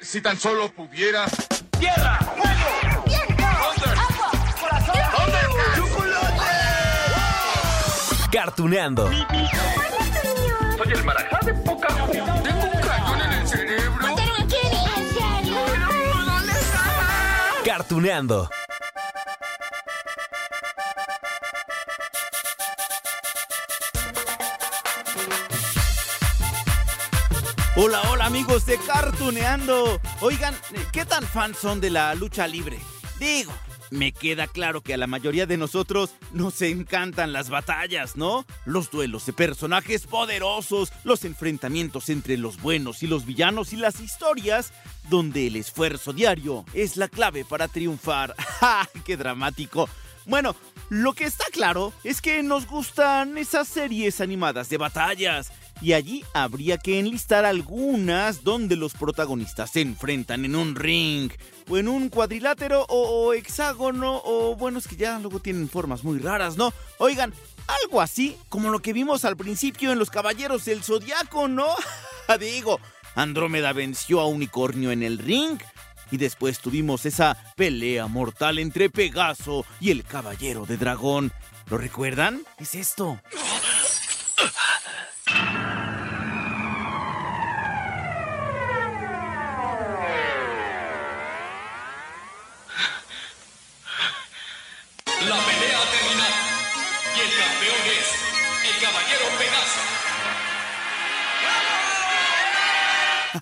Si tan solo pudiera. ¡Tierra! ¡Fuego! ¡Viento! ¡Agua! ¡Corazón! ¡Chocolate! Cartuneando. Soy el marajá de poca Tengo un cañón en el cerebro. ¿Mataron a Kenny? ¿En serio? ¿Dónde estaba? Cartuneando. Hola, hola amigos de Cartuneando. Oigan, ¿qué tan fans son de la lucha libre? Digo, me queda claro que a la mayoría de nosotros nos encantan las batallas, ¿no? Los duelos de personajes poderosos, los enfrentamientos entre los buenos y los villanos y las historias donde el esfuerzo diario es la clave para triunfar. ¡Ja! ¡Qué dramático! Bueno, lo que está claro es que nos gustan esas series animadas de batallas. Y allí habría que enlistar algunas donde los protagonistas se enfrentan en un ring, o en un cuadrilátero, o, hexágono, o bueno, es que ya luego tienen formas muy raras, ¿no? Oigan, algo así como lo que vimos al principio en Los Caballeros del Zodiaco, ¿no? Digo, Andrómeda venció a Unicornio en el ring. Y después tuvimos esa pelea mortal entre Pegaso y el Caballero de Dragón. ¿Lo recuerdan? Es esto.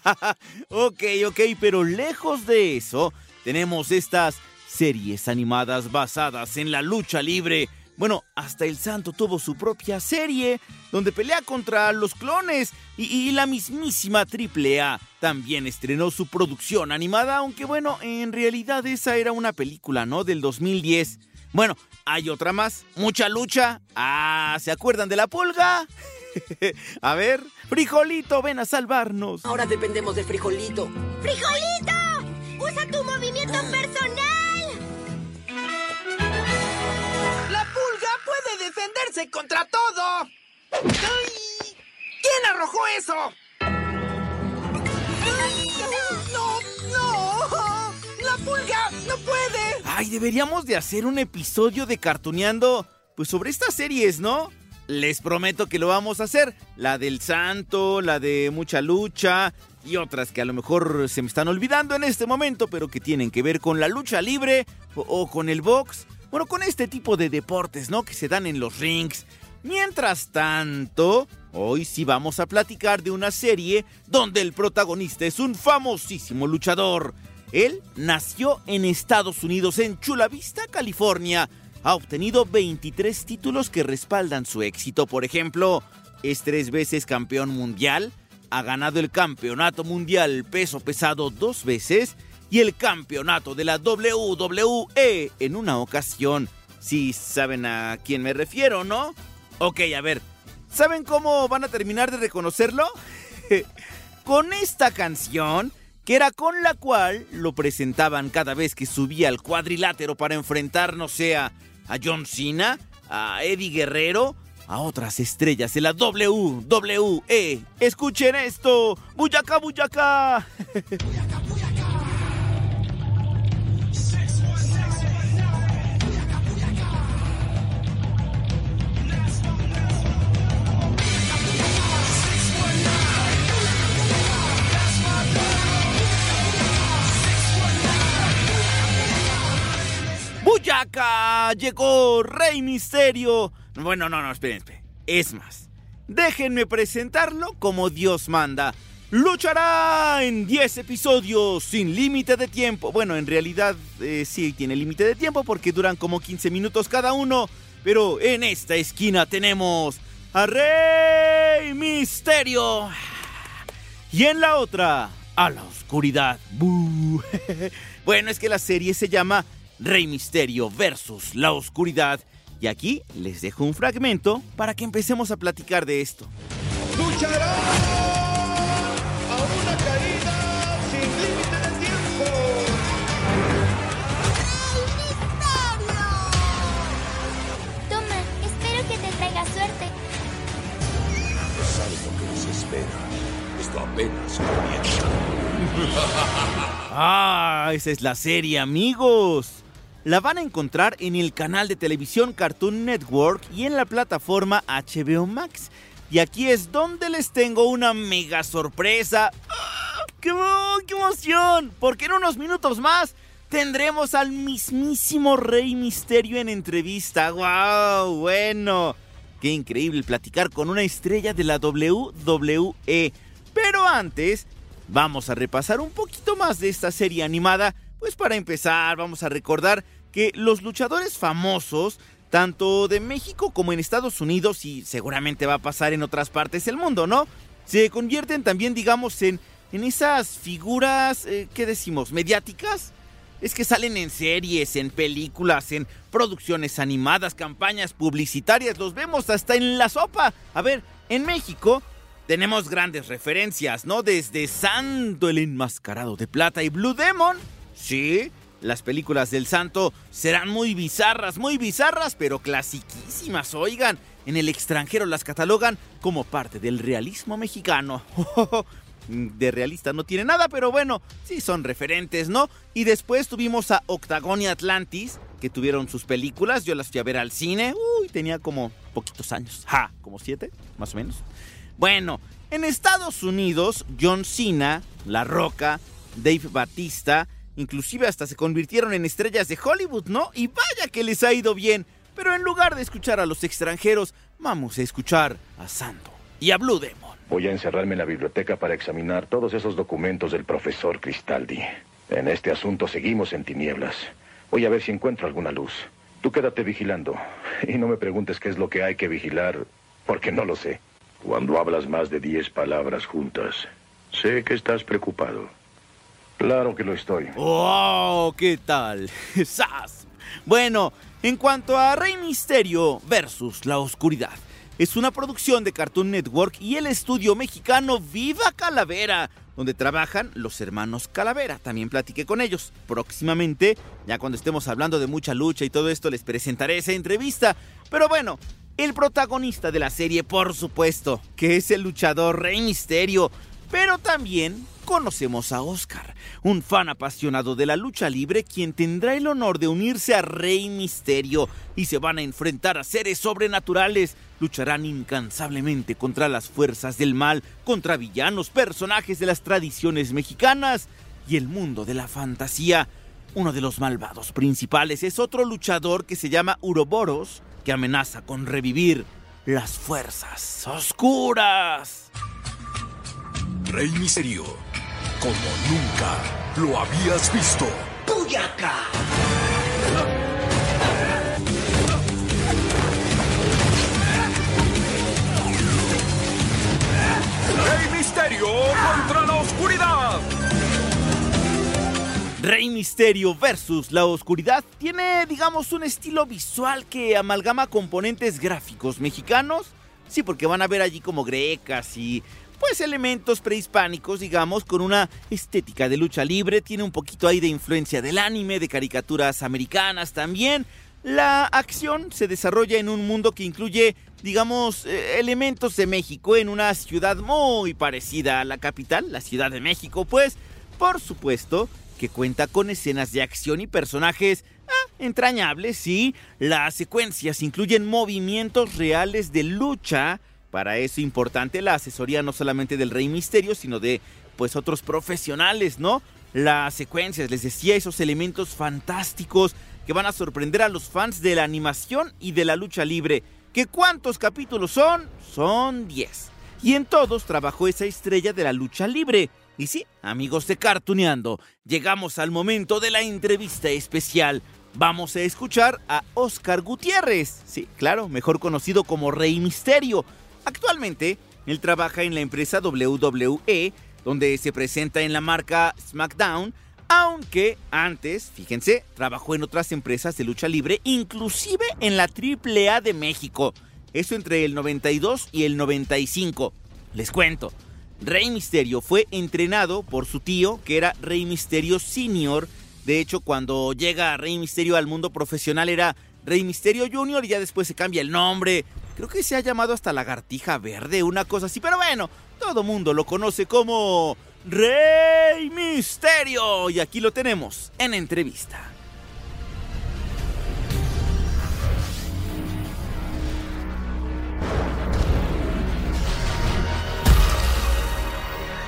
ok, ok, pero lejos de eso, tenemos estas series animadas basadas en la lucha libre. Bueno, hasta el santo tuvo su propia serie, donde pelea contra los clones. Y, y la mismísima AAA también estrenó su producción animada, aunque bueno, en realidad esa era una película, ¿no? Del 2010. Bueno, hay otra más, mucha lucha. Ah, ¿se acuerdan de la pulga? a ver, frijolito, ven a salvarnos. Ahora dependemos de Frijolito. ¡Frijolito! ¡Usa tu movimiento personal! ¡La pulga puede defenderse contra todo! ¡Ay! ¿Quién arrojó eso? ¡Ay! ¡No! ¡No! ¡La pulga no puede! Ay, deberíamos de hacer un episodio de Cartuneando, pues sobre estas series, ¿no? Les prometo que lo vamos a hacer. La del santo, la de mucha lucha y otras que a lo mejor se me están olvidando en este momento, pero que tienen que ver con la lucha libre o, o con el box. Bueno, con este tipo de deportes, ¿no? Que se dan en los rings. Mientras tanto, hoy sí vamos a platicar de una serie donde el protagonista es un famosísimo luchador. Él nació en Estados Unidos, en Chula Vista, California. Ha obtenido 23 títulos que respaldan su éxito. Por ejemplo, es tres veces campeón mundial, ha ganado el campeonato mundial peso pesado dos veces y el campeonato de la WWE en una ocasión. Si saben a quién me refiero, ¿no? Ok, a ver, ¿saben cómo van a terminar de reconocerlo? con esta canción que era con la cual lo presentaban cada vez que subía al cuadrilátero para enfrentar, no sé, a, John Cena, a Eddie Guerrero, a otras estrellas de la WWE. Escuchen esto, Buyaka Buyaka. ¡Buyaka! Llegó Rey Misterio. Bueno, no, no, esperen, esperen. Es más, déjenme presentarlo como Dios manda. Luchará en 10 episodios sin límite de tiempo. Bueno, en realidad eh, sí tiene límite de tiempo porque duran como 15 minutos cada uno. Pero en esta esquina tenemos a Rey Misterio. Y en la otra, a la oscuridad. Bueno, es que la serie se llama Rey Misterio versus la oscuridad. Y aquí les dejo un fragmento para que empecemos a platicar de esto. luchará a una caída sin límite de tiempo. Toma, espero que te traiga suerte. Es algo que nos espera. Esto apenas comienza. Ah, esa es la serie, amigos. La van a encontrar en el canal de televisión Cartoon Network y en la plataforma HBO Max. Y aquí es donde les tengo una mega sorpresa. ¡Ah! ¡Qué, qué emoción! Porque en unos minutos más tendremos al mismísimo Rey Misterio en entrevista. ¡Wow! Bueno. Qué increíble platicar con una estrella de la WWE. Pero antes, vamos a repasar un poquito más de esta serie animada. Pues para empezar, vamos a recordar que los luchadores famosos, tanto de México como en Estados Unidos, y seguramente va a pasar en otras partes del mundo, ¿no? Se convierten también, digamos, en, en esas figuras, eh, ¿qué decimos? ¿Mediáticas? Es que salen en series, en películas, en producciones animadas, campañas publicitarias, los vemos hasta en la sopa. A ver, en México tenemos grandes referencias, ¿no? Desde Santo el enmascarado de plata y Blue Demon. Sí, las películas del Santo serán muy bizarras, muy bizarras, pero clasiquísimas, oigan. En el extranjero las catalogan como parte del realismo mexicano. De realista no tiene nada, pero bueno, sí son referentes, ¿no? Y después tuvimos a Octagon y Atlantis, que tuvieron sus películas. Yo las fui a ver al cine. Uy, tenía como poquitos años. Ja, como siete, más o menos. Bueno, en Estados Unidos, John Cena, La Roca, Dave Batista, inclusive hasta se convirtieron en estrellas de Hollywood, ¿no? Y vaya que les ha ido bien. Pero en lugar de escuchar a los extranjeros, vamos a escuchar a Santo y a Blue Demon. Voy a encerrarme en la biblioteca para examinar todos esos documentos del profesor Cristaldi. En este asunto seguimos en tinieblas. Voy a ver si encuentro alguna luz. Tú quédate vigilando. Y no me preguntes qué es lo que hay que vigilar, porque no lo sé. Cuando hablas más de diez palabras juntas, sé que estás preocupado. Claro que lo estoy. ¡Oh! ¿Qué tal? ¡Sas! Bueno, en cuanto a Rey Misterio versus la Oscuridad, es una producción de Cartoon Network y el estudio mexicano Viva Calavera, donde trabajan los hermanos Calavera. También platiqué con ellos. Próximamente, ya cuando estemos hablando de mucha lucha y todo esto, les presentaré esa entrevista. Pero bueno, el protagonista de la serie, por supuesto, que es el luchador Rey Misterio. Pero también conocemos a Oscar, un fan apasionado de la lucha libre quien tendrá el honor de unirse a Rey Misterio y se van a enfrentar a seres sobrenaturales. Lucharán incansablemente contra las fuerzas del mal, contra villanos, personajes de las tradiciones mexicanas y el mundo de la fantasía. Uno de los malvados principales es otro luchador que se llama Uroboros, que amenaza con revivir las fuerzas oscuras. Rey Misterio, como nunca lo habías visto. ¡Buyaka! Rey Misterio contra la oscuridad. Rey Misterio versus la oscuridad tiene, digamos, un estilo visual que amalgama componentes gráficos mexicanos. Sí, porque van a ver allí como grecas y pues elementos prehispánicos, digamos, con una estética de lucha libre. Tiene un poquito ahí de influencia del anime, de caricaturas americanas también. La acción se desarrolla en un mundo que incluye, digamos, eh, elementos de México en una ciudad muy parecida a la capital, la Ciudad de México, pues, por supuesto, que cuenta con escenas de acción y personajes ah, entrañables, sí. Las secuencias incluyen movimientos reales de lucha. Para eso importante la asesoría no solamente del Rey Misterio, sino de pues otros profesionales, ¿no? Las secuencias, les decía, esos elementos fantásticos que van a sorprender a los fans de la animación y de la lucha libre. ¿Que cuántos capítulos son? Son 10. Y en todos trabajó esa estrella de la lucha libre. Y sí, amigos de Cartuneando, llegamos al momento de la entrevista especial. Vamos a escuchar a Oscar Gutiérrez. Sí, claro, mejor conocido como Rey Misterio. Actualmente, él trabaja en la empresa WWE donde se presenta en la marca SmackDown, aunque antes, fíjense, trabajó en otras empresas de lucha libre, inclusive en la AAA de México. Eso entre el 92 y el 95. Les cuento. Rey Misterio fue entrenado por su tío, que era Rey Misterio Senior. De hecho, cuando llega Rey Misterio al mundo profesional era Rey Misterio Jr. y ya después se cambia el nombre. Creo que se ha llamado hasta Lagartija Verde, una cosa así. Pero bueno, todo mundo lo conoce como Rey Misterio. Y aquí lo tenemos en entrevista.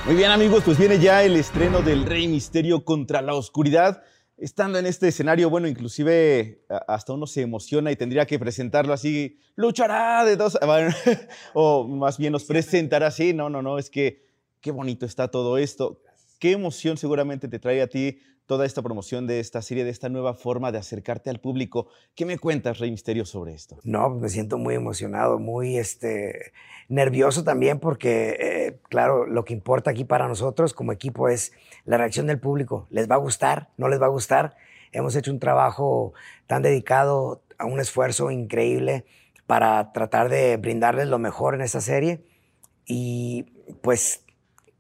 Muy bien amigos, pues viene ya el estreno del Rey Misterio contra la Oscuridad. Estando en este escenario, bueno, inclusive hasta uno se emociona y tendría que presentarlo así, luchará de dos, o más bien nos presentará así, no, no, no, es que qué bonito está todo esto. Qué emoción seguramente te trae a ti toda esta promoción de esta serie, de esta nueva forma de acercarte al público. ¿Qué me cuentas, Rey Misterio, sobre esto? No, me siento muy emocionado, muy este, nervioso también porque, eh, claro, lo que importa aquí para nosotros como equipo es la reacción del público. ¿Les va a gustar? ¿No les va a gustar? Hemos hecho un trabajo tan dedicado a un esfuerzo increíble para tratar de brindarles lo mejor en esta serie y pues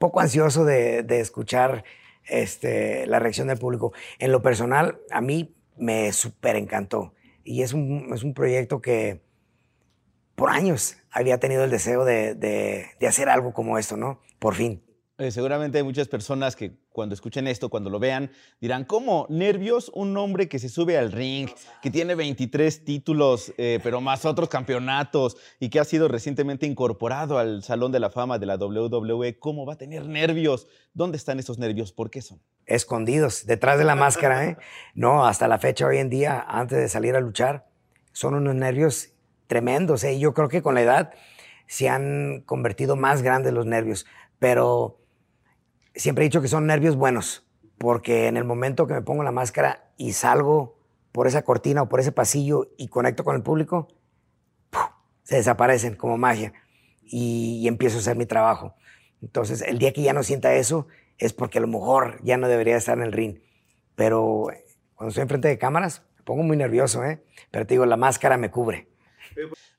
poco ansioso de, de escuchar este, la reacción del público. En lo personal, a mí me súper encantó. Y es un, es un proyecto que por años había tenido el deseo de, de, de hacer algo como esto, ¿no? Por fin. Eh, seguramente hay muchas personas que cuando escuchen esto, cuando lo vean, dirán, ¿cómo? Nervios, un hombre que se sube al ring, que tiene 23 títulos, eh, pero más otros campeonatos y que ha sido recientemente incorporado al Salón de la Fama de la WWE. ¿Cómo va a tener nervios? ¿Dónde están esos nervios? ¿Por qué son? Escondidos, detrás de la máscara, ¿eh? No, hasta la fecha hoy en día, antes de salir a luchar, son unos nervios tremendos, ¿eh? Yo creo que con la edad se han convertido más grandes los nervios, pero siempre he dicho que son nervios buenos, porque en el momento que me pongo la máscara y salgo por esa cortina o por ese pasillo y conecto con el público, se desaparecen como magia y, empiezo a hacer mi trabajo. Entonces, el día que ya no sienta eso es porque a lo mejor ya no debería estar en el ring. Pero cuando estoy enfrente de cámaras, me pongo muy nervioso, ¿eh? Pero te digo, la máscara me cubre.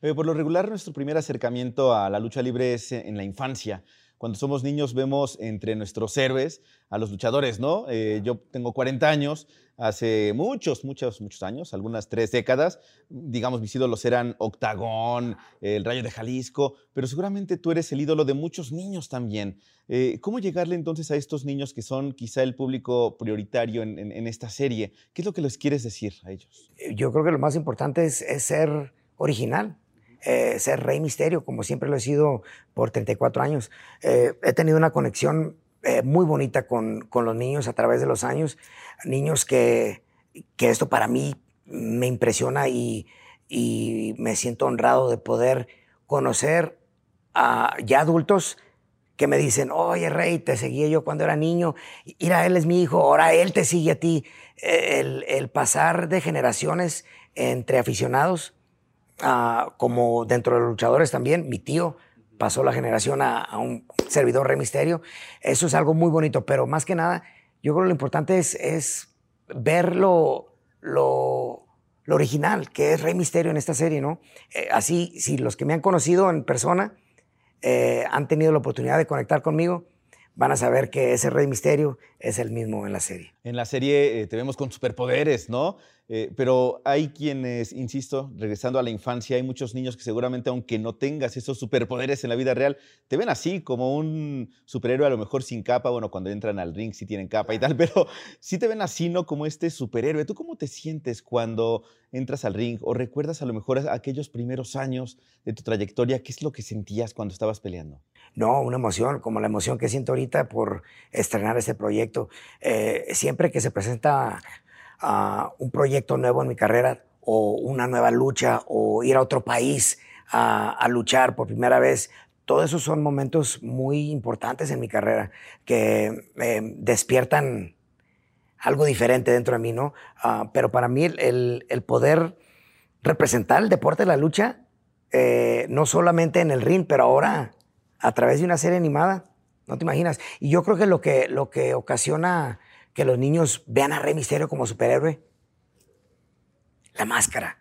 Eh, por lo regular, nuestro primer acercamiento a la lucha libre es en la infancia cuando somos niños vemos entre nuestros héroes a los luchadores, ¿no? Eh, yo tengo 40 años, hace muchos, muchos, muchos años, algunas tres décadas, digamos, mis ídolos eran Octagón, el Rayo de Jalisco, pero seguramente tú eres el ídolo de muchos niños también. Eh, ¿Cómo llegarle entonces a estos niños que son quizá el público prioritario en, esta serie? ¿Qué es lo que les quieres decir a ellos? Yo creo que lo más importante es ser original eh, ser rey misterio, como siempre lo he sido por 34 años. Eh, he tenido una conexión eh, muy bonita con, con, los niños a través de los años, niños que, que esto para mí me impresiona y, y, me siento honrado de poder conocer a ya adultos que me dicen, oye Rey, te seguía yo cuando era niño, mira, él es mi hijo, ahora él te sigue a ti. El, el pasar de generaciones entre aficionados Ah, como dentro de los luchadores también, mi tío pasó la generación a, un servidor Rey Misterio. Eso es algo muy bonito, pero más que nada, yo creo que lo importante es, es ver lo, lo, original, que es Rey Misterio en esta serie, ¿no? Eh, así, si los que me han conocido en persona eh, han tenido la oportunidad de conectar conmigo, van a saber que ese Rey Misterio es el mismo en la serie. En la serie eh, te vemos con superpoderes, ¿no? Eh, pero hay quienes, insisto, regresando a la infancia, hay muchos niños que seguramente, aunque no tengas esos superpoderes en la vida real, te ven así, como un superhéroe a lo mejor sin capa. Bueno, cuando entran al ring sí tienen capa y tal, pero sí te ven así, ¿no? Como este superhéroe. ¿Tú cómo te sientes cuando entras al ring o recuerdas a lo mejor aquellos primeros años de tu trayectoria? ¿Qué es lo que sentías cuando estabas peleando? No, una emoción, como la emoción que siento ahorita por estrenar este proyecto. Eh, siempre que se presenta un proyecto nuevo en mi carrera o una nueva lucha o ir a otro país a, luchar por primera vez. Todos esos son momentos muy importantes en mi carrera que eh, despiertan algo diferente dentro de mí, ¿no? Ah, pero para mí el, poder representar el deporte de la lucha, eh, no solamente en el ring, pero ahora a través de una serie animada, No te imaginas. Y yo creo que lo que, lo que ocasiona que los niños vean a Rey Misterio como superhéroe, la máscara.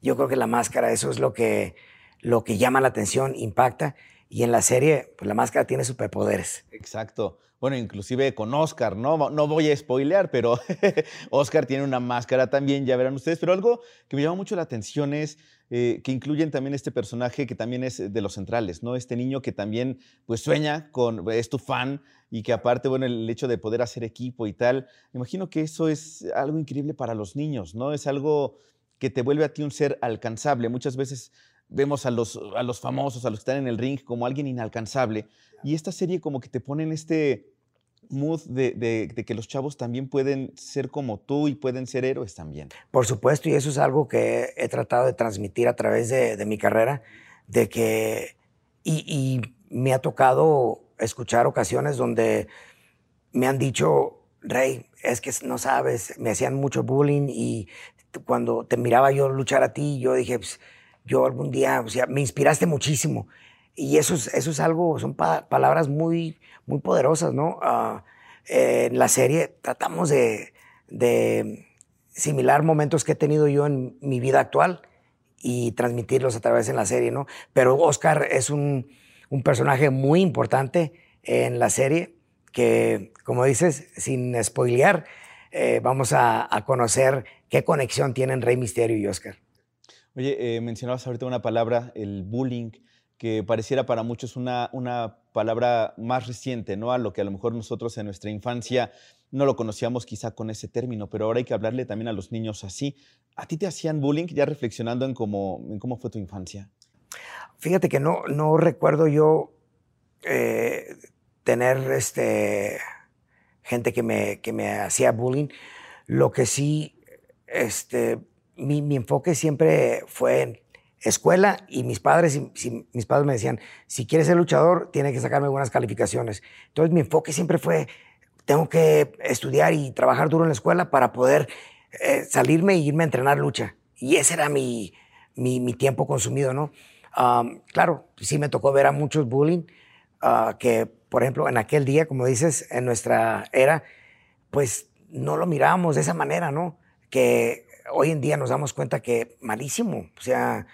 Yo creo que la máscara, eso es lo que, lo que llama la atención, impacta. Y en la serie, pues la máscara tiene superpoderes. Exacto. Bueno, inclusive con Oscar, ¿no? No voy a spoilear, pero Oscar tiene una máscara también, ya verán ustedes. Pero algo que me llama mucho la atención es eh, que incluyen también este personaje que también es de los centrales, ¿no? Este niño que también pues sueña con, es tu fan y que aparte, bueno, el hecho de poder hacer equipo y tal, imagino que eso es algo increíble para los niños, ¿no? Es algo que te vuelve a ti un ser alcanzable. Muchas veces vemos a los, a los famosos, a los que están en el ring, como alguien inalcanzable. Y esta serie como que te pone en este mood de, que los chavos también pueden ser como tú y pueden ser héroes también. Por supuesto, y eso es algo que he tratado de transmitir a través de, mi carrera, de que, y, y, me ha tocado escuchar ocasiones donde me han dicho, Rey, es que no sabes, me hacían mucho bullying y cuando te miraba yo luchar a ti, yo dije, pues, yo algún día, o sea, me inspiraste muchísimo. Y eso es, algo, son palabras muy, muy poderosas, ¿no? Ah, en la serie tratamos de, de, similar momentos que he tenido yo en mi vida actual y transmitirlos a través de la serie, ¿no? Pero Oscar es un, un personaje muy importante en la serie que, como dices, sin spoilear, eh, vamos a, a, conocer qué conexión tienen Rey Misterio y Oscar. Oye, eh, mencionabas ahorita una palabra, el bullying, que pareciera para muchos una, una palabra más reciente, ¿no? A lo que a lo mejor nosotros en nuestra infancia no lo conocíamos quizá con ese término, pero ahora hay que hablarle también a los niños así. ¿A ti te hacían bullying ya reflexionando en cómo, en cómo fue tu infancia? Fíjate que no, no recuerdo yo eh, tener este, gente que me, que me hacía bullying. Lo que sí, este, mi, mi enfoque siempre fue en escuela y mis padres, si, mis padres me decían, si quieres ser luchador, tiene que sacarme buenas calificaciones. Entonces mi enfoque siempre fue, tengo que estudiar y trabajar duro en la escuela para poder eh, salirme e irme a entrenar lucha. Y ese era mi, mi, mi tiempo consumido, ¿no? claro, sí me tocó ver a muchos bullying, uh, que por ejemplo en aquel día, como dices, en nuestra era, pues no lo mirábamos de esa manera, ¿no? Que hoy en día nos damos cuenta que malísimo, o sea,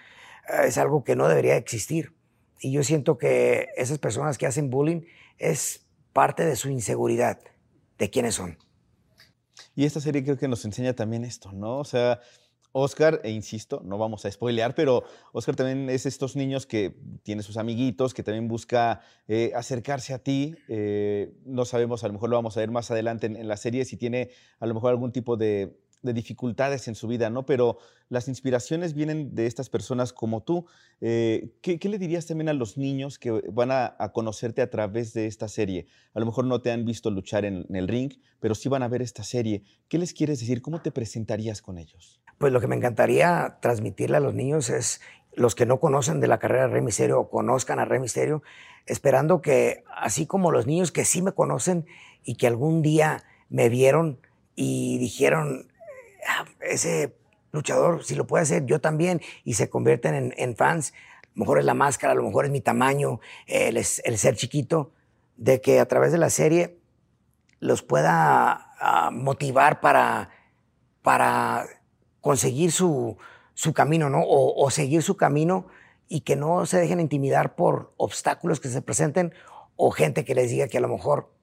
es algo que no debería existir. Y yo siento que esas personas que hacen bullying es parte de su inseguridad, de quiénes son. Y esta serie creo que nos enseña también esto, ¿no? O sea, Oscar, e insisto, no vamos a spoilear, pero Oscar también es estos niños que tiene sus amiguitos, que también busca eh, acercarse a ti. Eh, no sabemos, a lo mejor lo vamos a ver más adelante en, la serie, si tiene a lo mejor algún tipo de, de dificultades en su vida, ¿no? Pero las inspiraciones vienen de estas personas como tú. Eh, ¿qué, le dirías también a los niños que van a, conocerte a través de esta serie? A lo mejor no te han visto luchar en, el ring, pero sí van a ver esta serie. ¿Qué les quieres decir? ¿Cómo te presentarías con ellos? Pues lo que me encantaría transmitirle a los niños es los que no conocen de la carrera de Rey Misterio o conozcan a Rey Misterio, esperando que, así como los niños que sí me conocen y que algún día me vieron y dijeron, ah, ese luchador, si lo puede hacer, yo también, y se convierten en, fans. A lo mejor es la máscara, a lo mejor es mi tamaño, el, el ser chiquito, de que a través de la serie los pueda ah, motivar para, para conseguir su, su camino, ¿no? O, o, seguir su camino y que no se dejen intimidar por obstáculos que se presenten o gente que les diga que a lo mejor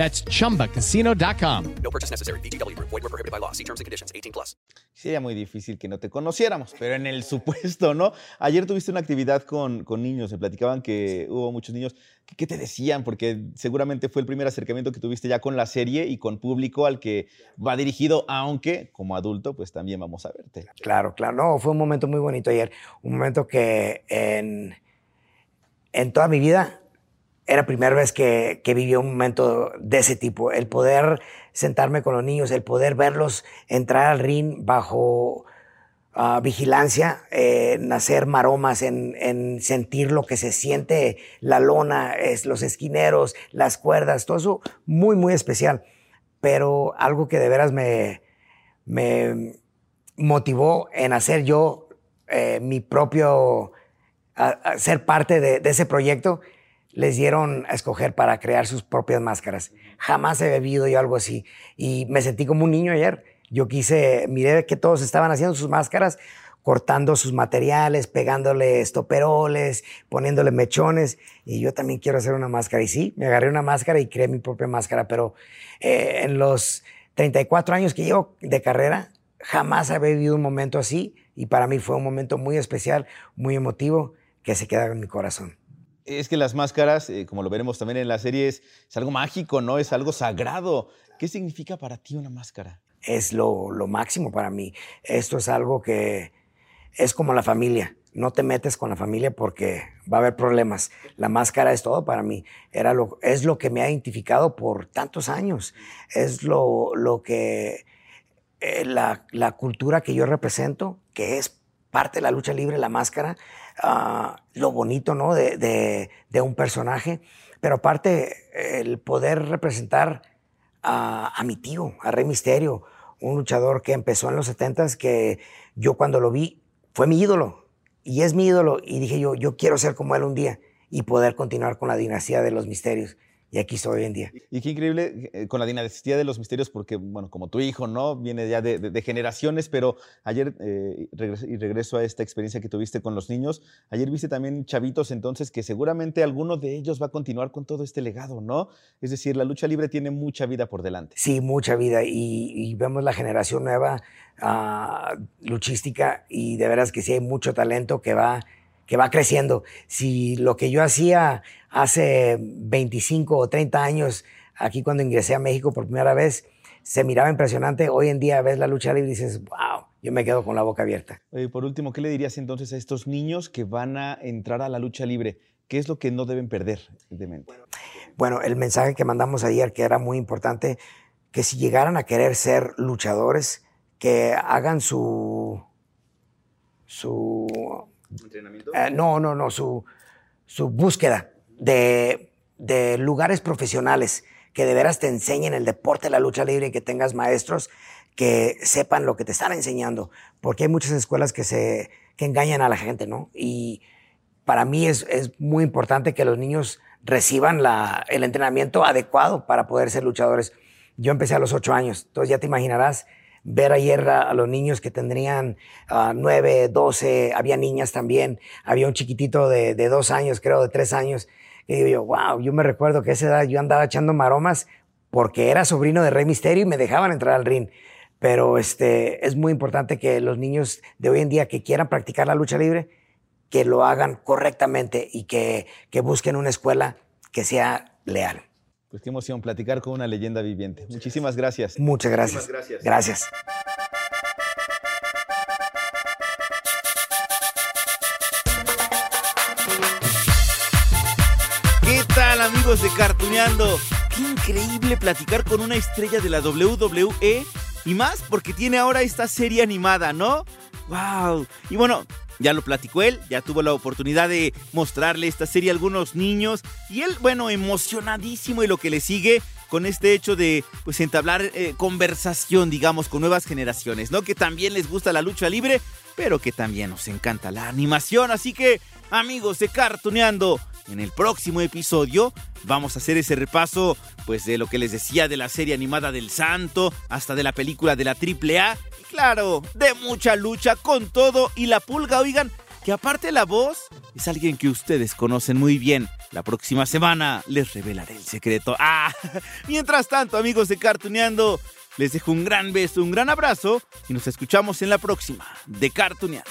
That's chumbacasino.com. No purchase necessary. BGW. Void were prohibited by law. See terms and conditions 18 plus. Sería muy difícil que no te conociéramos, pero en el supuesto, ¿no? Ayer tuviste una actividad con, con niños. Me platicaban que hubo muchos niños. ¿Qué, ¿Qué te decían? Porque seguramente fue el primer acercamiento que tuviste ya con la serie y con público al que va dirigido, aunque como adulto, pues también vamos a verte. Claro, claro. No, fue un momento muy bonito ayer. Un momento que en, en toda mi vida era la primera vez que, que viví un momento de ese tipo. El poder sentarme con los niños, el poder verlos entrar al ring bajo ah, vigilancia, en hacer maromas, en, en sentir lo que se siente la lona, es, los esquineros, las cuerdas, todo eso muy, muy especial. Pero algo que de veras me, me motivó en hacer yo eh, mi propio, ser parte de ese proyecto, les dieron a escoger para crear sus propias máscaras. Jamás he vivido yo algo así y me sentí como un niño ayer. Yo quise, miré que todos estaban haciendo sus máscaras, cortando sus materiales, pegándole estoperoles, poniéndole mechones y yo también quiero hacer una máscara. Y sí, me agarré una máscara y creé mi propia máscara, pero eh, en los 34 años que llevo de carrera, jamás había vivido un momento así y para mí fue un momento muy especial, muy emotivo, que se queda en mi corazón. Es que las máscaras, eh, como lo veremos también en la serie, es, algo mágico, ¿no? Es algo sagrado. ¿Qué significa para ti una máscara? Es lo, lo máximo para mí. Esto es algo que es como la familia. No te metes con la familia porque va a haber problemas. La máscara es todo para mí. Era lo, es lo que me ha identificado por tantos años. Es lo, lo que eh, la, la cultura que yo represento, que es parte la lucha libre, la máscara, ah, lo bonito, ¿no? De, de- de un personaje, pero aparte el poder representar a, a mi tío, a Rey Misterio, un luchador que empezó en los 70s, que yo cuando lo vi fue mi ídolo y es mi ídolo y dije yo, yo quiero ser como él un día y poder continuar con la dinastía de los misterios. Y aquí estoy hoy en día. Y qué increíble eh, con la dinastía de los misterios, porque, bueno, como tu hijo, ¿no? Viene ya de, de- de generaciones, pero ayer, eh, regreso, y regreso a esta experiencia que tuviste con los niños, ayer viste también chavitos entonces que seguramente alguno de ellos va a continuar con todo este legado, ¿no? Es decir, la lucha libre tiene mucha vida por delante. Sí, mucha vida y, y vemos la generación nueva ah, luchística y de veras que sí hay mucho talento que va, que va creciendo. Si lo que yo hacía hace 25 o 30 años, aquí cuando ingresé a México por primera vez, se miraba impresionante, hoy en día ves la lucha libre y dices, wow, yo me quedo con la boca abierta. Por último, ¿qué le dirías entonces a estos niños que van a entrar a la lucha libre? ¿Qué es lo que no deben perder de mente? Bueno, el mensaje que mandamos ayer, que era muy importante, que si llegaran a querer ser luchadores, que hagan su... su ¿Entrenamiento? eh, no, no, no, su, su búsqueda de, de lugares profesionales que de veras te enseñen el deporte de la lucha libre y que tengas maestros que sepan lo que te están enseñando, porque hay muchas escuelas que, se, que engañan a la gente, ¿no? Y para mí es, es muy importante que los niños reciban la, el entrenamiento adecuado para poder ser luchadores. Yo empecé a los ocho años, entonces ya te imaginarás ver ayer a, a los niños que tendrían ah, nueve, doce, había niñas también, había un chiquitito de, dos años, creo, de tres años, que digo yo, wow, yo me recuerdo que a esa edad yo andaba echando maromas porque era sobrino de Rey Misterio y me dejaban entrar al ring. Pero este, es muy importante que los niños de hoy en día que quieran practicar la lucha libre, que lo hagan correctamente y que, que busquen una escuela que sea leal. Pues qué emoción platicar con una leyenda viviente. Muchísimas gracias. Muchas gracias. Muchísimas gracias. Gracias. ¿Qué tal amigos de Cartuneando? Qué increíble platicar con una estrella de la WWE y más porque tiene ahora esta serie animada, ¿no? ¡Wow! Y bueno, ya lo platicó él, ya tuvo la oportunidad de mostrarle esta serie a algunos niños y él, bueno, emocionadísimo y lo que le sigue con este hecho de pues entablar eh, conversación, digamos, con nuevas generaciones, ¿no? Que también les gusta la lucha libre, pero que también nos encanta la animación, así que amigos de Cartuneando, en el próximo episodio vamos a hacer ese repaso pues de lo que les decía de la serie animada del Santo hasta de la película de la AAA y claro, de mucha lucha con todo y la pulga, oigan, que aparte la voz es alguien que ustedes conocen muy bien. La próxima semana les revelaré el secreto. Ah, mientras tanto, amigos de Cartuneando, les dejo un gran beso, un gran abrazo y nos escuchamos en la próxima de Cartuneando.